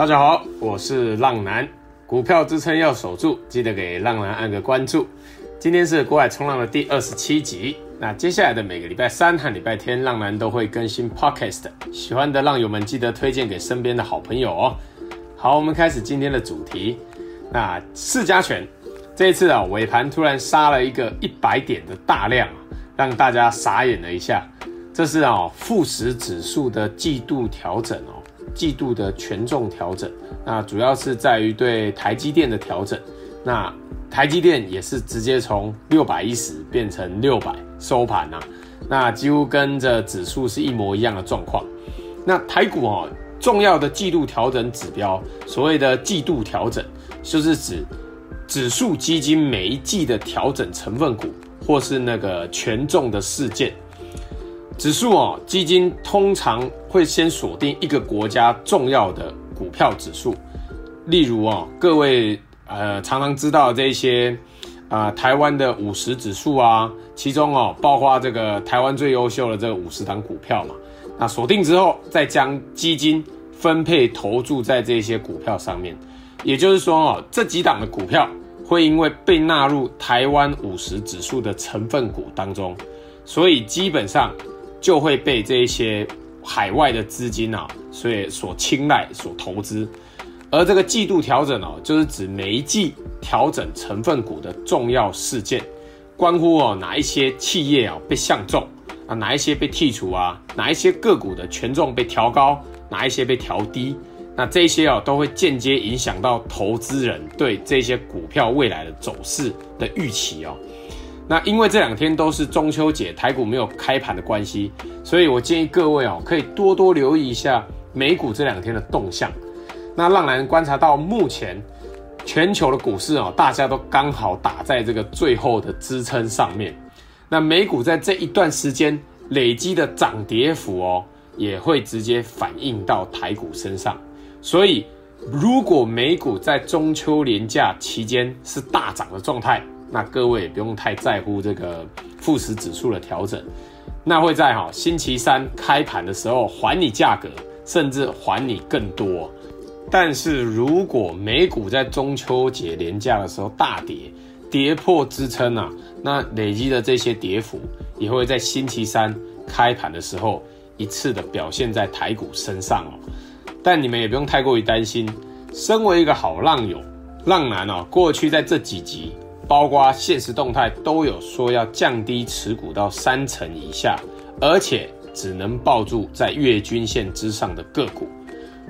大家好，我是浪男，股票支撑要守住，记得给浪男按个关注。今天是股海冲浪的第二十七集。那接下来的每个礼拜三和礼拜天，浪男都会更新 Podcast。喜欢的浪友们记得推荐给身边的好朋友哦。好，我们开始今天的主题。那市加权这一次啊，尾盘突然杀了一个一百点的大量，让大家傻眼了一下。这是啊，富时指数的季度调整哦。季度的权重调整，那主要是在于对台积电的调整。那台积电也是直接从六百一十变成六百收盘呐，那几乎跟着指数是一模一样的状况。那台股哦，重要的季度调整指标，所谓的季度调整，就是指指数基金每一季的调整成分股，或是那个权重的事件。指数哦，基金通常会先锁定一个国家重要的股票指数，例如哦，各位呃常常知道这些啊、台湾的五十指数啊，其中哦包括这个台湾最优秀的这五十档股票嘛，那锁定之后再将基金分配投注在这些股票上面，也就是说哦，这几档的股票会因为被纳入台湾五十指数的成分股当中，所以基本上。就会被这些海外的资金啊，所以所青睐、所投资。而这个季度调整哦，就是指每一季调整成分股的重要事件，关乎哦哪一些企业啊被相中啊，哪一些被剔除啊，哪一些个股的权重被调高，哪一些被调低，那这些哦都会间接影响到投资人对这些股票未来的走势的预期哦。那因为这两天都是中秋节，台股没有开盘的关系，所以我建议各位哦，可以多多留意一下美股这两天的动向。那浪男观察到，目前全球的股市哦，大家都刚好打在这个最后的支撑上面。那美股在这一段时间累积的涨跌幅哦，也会直接反映到台股身上。所以，如果美股在中秋连假期间是大涨的状态，那各位也不用太在乎这个富时指数的调整，那会在哈星期三开盘的时候还你价格，甚至还你更多。但是如果美股在中秋节连假的时候大跌，跌破支撑啊，那累积的这些跌幅也会在星期三开盘的时候一次的表现在台股身上哦。但你们也不用太过于担心，身为一个好浪友，浪男哦，过去在这几集。包括现实动态都有说要降低持股到三成以下，而且只能抱住在月均线之上的个股。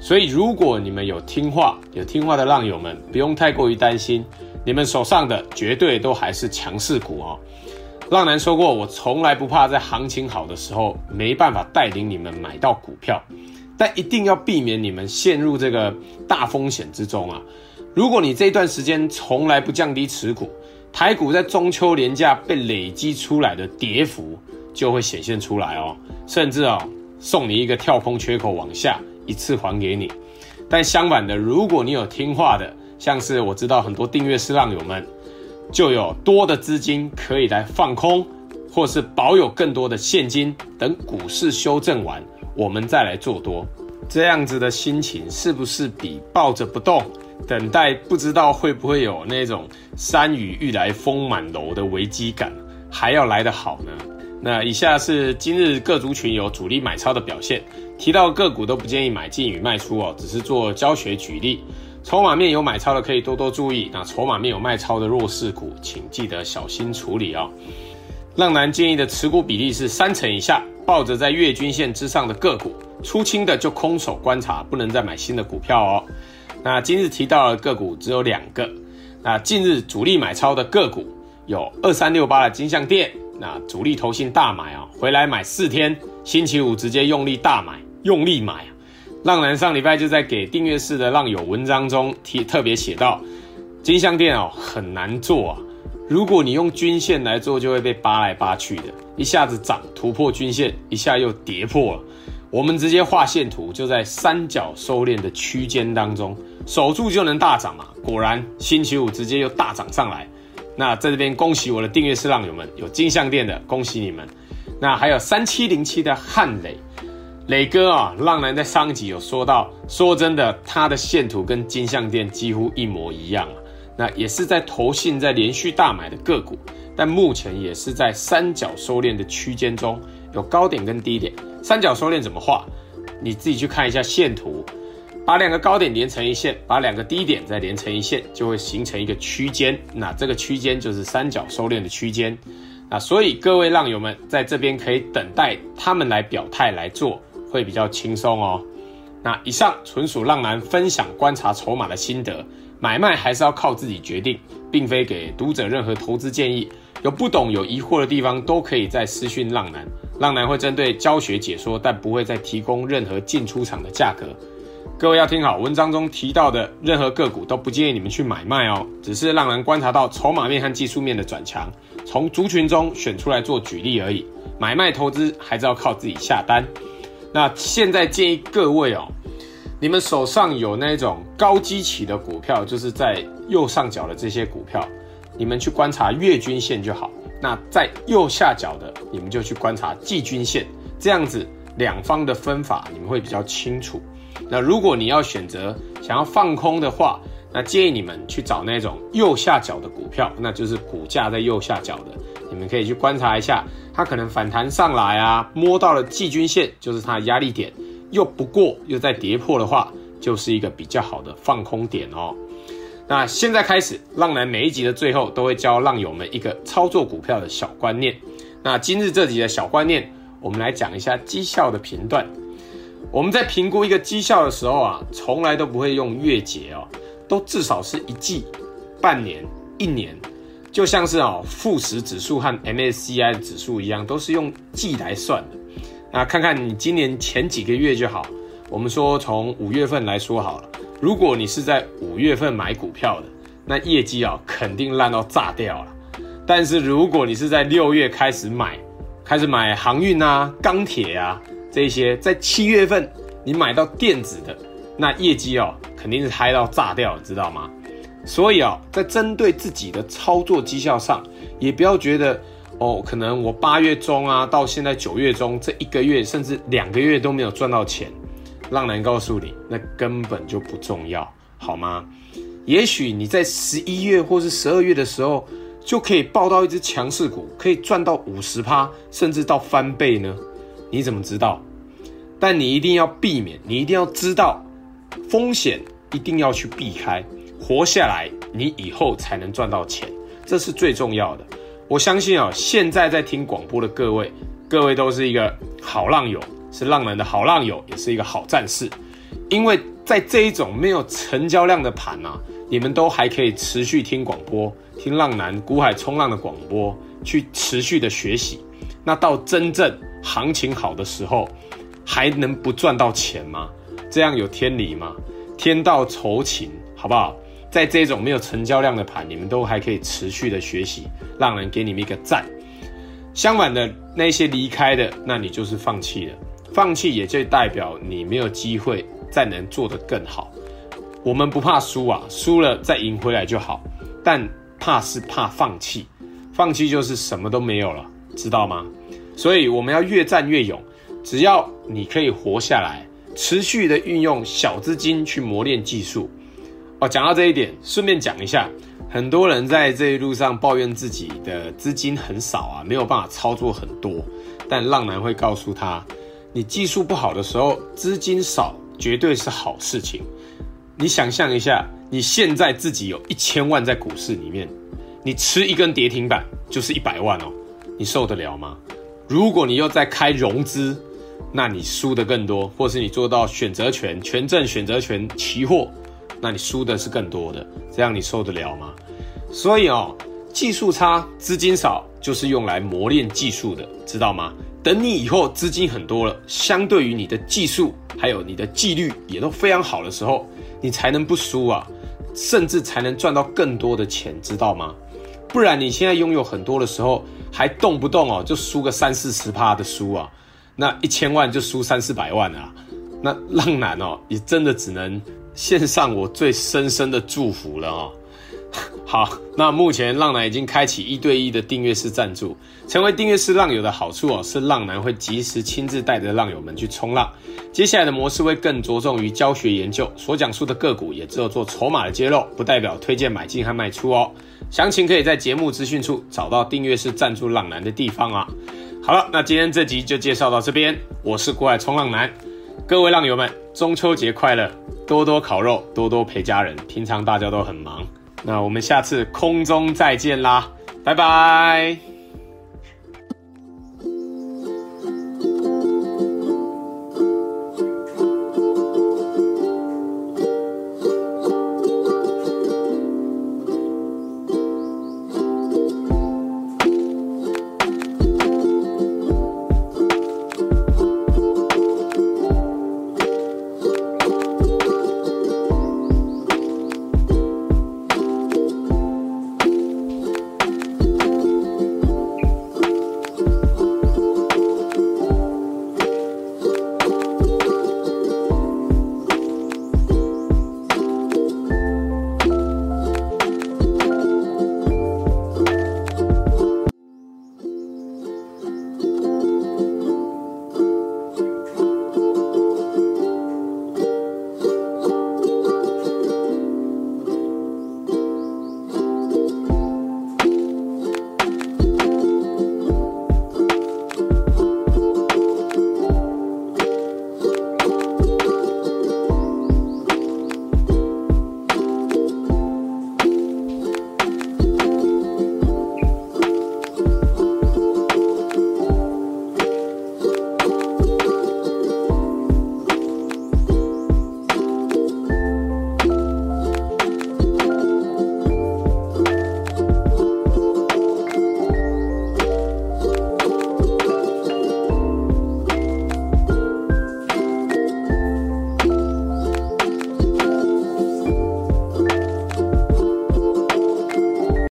所以，如果你们有听话、有听话的浪友们，不用太过于担心，你们手上的绝对都还是强势股哦。浪男说过，我从来不怕在行情好的时候没办法带领你们买到股票，但一定要避免你们陷入这个大风险之中啊。如果你这段时间从来不降低持股，台股在中秋连假被累积出来的跌幅就会显现出来哦，甚至哦送你一个跳空缺口往下一次还给你。但相反的，如果你有听话的，像是我知道很多订阅式浪友们，就有多的资金可以来放空，或是保有更多的现金，等股市修正完，我们再来做多。这样子的心情是不是比抱着不动？等待不知道会不会有那种山雨欲来风满楼的危机感，还要来得好呢？那以下是今日各族群有主力买超的表现，提到个股都不建议买进与卖出哦，只是做教学举例。筹码面有买超的可以多多注意，那筹码面有卖超的弱势股，请记得小心处理哦。浪男建议的持股比例是三成以下，抱着在月均线之上的个股，出清的就空手观察，不能再买新的股票哦。那今日提到的个股只有两个，那近日主力买超的个股有二三六八的金像电，那主力投信大买啊，回来买四天，星期五直接用力大买，用力买啊。浪男上礼拜就在给订阅式的浪友文章中提特别写到，金像电哦很难做啊，如果你用均线来做，就会被扒来扒去的，一下子涨突破均线，一下又跌破了。我们直接画线图，就在三角收敛的区间当中守住就能大涨嘛。果然，星期五直接又大涨上来。那在这边恭喜我的订阅式浪友们，有金像电的，恭喜你们。那还有三七零七的汉磊，磊哥啊，浪男在上集有说到，说真的，他的线图跟金像电几乎一模一样啊。那也是在投信在连续大买的个股，但目前也是在三角收敛的区间中，有高点跟低点。三角收敛怎么画？你自己去看一下线图，把两个高点连成一线，把两个低点再连成一线，就会形成一个区间。那这个区间就是三角收敛的区间。那所以各位浪友们在这边可以等待他们来表态来做。会比较轻松哦。那以上纯属浪男分享观察筹码的心得，买卖还是要靠自己决定，并非给读者任何投资建议。有不懂、有疑惑的地方，都可以在私讯浪男，浪男会针对教学解说，但不会再提供任何进出场的价格。各位要听好，文章中提到的任何个股都不建议你们去买卖哦，只是让人观察到筹码面和技术面的转强，从族群中选出来做举例而已。买卖投资还是要靠自己下单。那现在建议各位哦，你们手上有那种高基期的股票，就是在右上角的这些股票，你们去观察月均线就好。那在右下角的，你们就去观察季均线，这样子两方的分法你们会比较清楚。那如果你要选择想要放空的话，那建议你们去找那种右下角的股票，那就是股价在右下角的，你们可以去观察一下。它可能反弹上来啊，摸到了季均线，就是它的压力点，又不过又再跌破的话，就是一个比较好的放空点哦。那现在开始，浪男每一集的最后都会教浪友们一个操作股票的小观念。那今日这集的小观念，我们来讲一下绩效的评断。我们在评估一个绩效的时候啊，从来都不会用月结哦，都至少是一季、半年、一年。就像是哦，富时指数和 MSCI 指数一样，都是用季来算的。那看看你今年前几个月就好。我们说从五月份来说好了，如果你是在五月份买股票的，那业绩啊肯定烂到炸掉了。但是如果你是在六月开始买，开始买航运啊、钢铁啊这些，在七月份你买到电子的，那业绩哦肯定是嗨到炸掉，知道吗？所以啊，在针对自己的操作绩效上，也不要觉得哦，可能我八月中啊，到现在九月中这一个月甚至两个月都没有赚到钱。浪男告诉你，那根本就不重要，好吗？也许你在十一月或是十二月的时候，就可以抱到一只强势股，可以赚到五十趴，甚至到翻倍呢？你怎么知道？但你一定要避免，你一定要知道风险，一定要去避开。活下来，你以后才能赚到钱，这是最重要的。我相信啊，现在在听广播的各位，各位都是一个好浪友，是浪人的好浪友，也是一个好战士。因为在这一种没有成交量的盘啊，你们都还可以持续听广播，听浪男股海冲浪的广播，去持续的学习。那到真正行情好的时候，还能不赚到钱吗？这样有天理吗？天道酬勤，好不好？在这种没有成交量的盘，你们都还可以持续的学习，让人给你们一个赞。相反的，那些离开的，那你就是放弃了。放弃也就代表你没有机会再能做得更好。我们不怕输啊，输了再赢回来就好。但怕是怕放弃，放弃就是什么都没有了，知道吗？所以我们要越战越勇。只要你可以活下来，持续的运用小资金去磨练技术。哦，讲到这一点，顺便讲一下，很多人在这一路上抱怨自己的资金很少啊，没有办法操作很多。但浪男会告诉他，你技术不好的时候，资金少绝对是好事情。你想象一下，你现在自己有一千万在股市里面，你吃一根跌停板就是一百万哦，你受得了吗？如果你又在开融资，那你输的更多，或是你做到选择权、权证选择权期货。那你输的是更多的，这样你受得了吗？所以哦，技术差、资金少，就是用来磨练技术的，知道吗？等你以后资金很多了，相对于你的技术还有你的纪律也都非常好的时候，你才能不输啊，甚至才能赚到更多的钱，知道吗？不然你现在拥有很多的时候，还动不动哦就输个三四十趴的输啊，那一千万就输三四百万啊，那浪男哦，也真的只能。献上我最深深的祝福了哦，好，那目前浪男已经开启一对一的订阅式赞助。成为订阅式浪友的好处哦，是浪男会及时亲自带着浪友们去冲浪。接下来的模式会更着重于教学研究，所讲述的个股也只有做筹码的揭露，不代表推荐买进和卖出哦。详情可以在节目资讯处找到订阅是赞助浪男的地方啊。好了，那今天这集就介绍到这边。我是国外冲浪男，各位浪友们，中秋节快乐！多多烤肉，多多陪家人。平常大家都很忙。那我们下次空中再见啦，拜拜。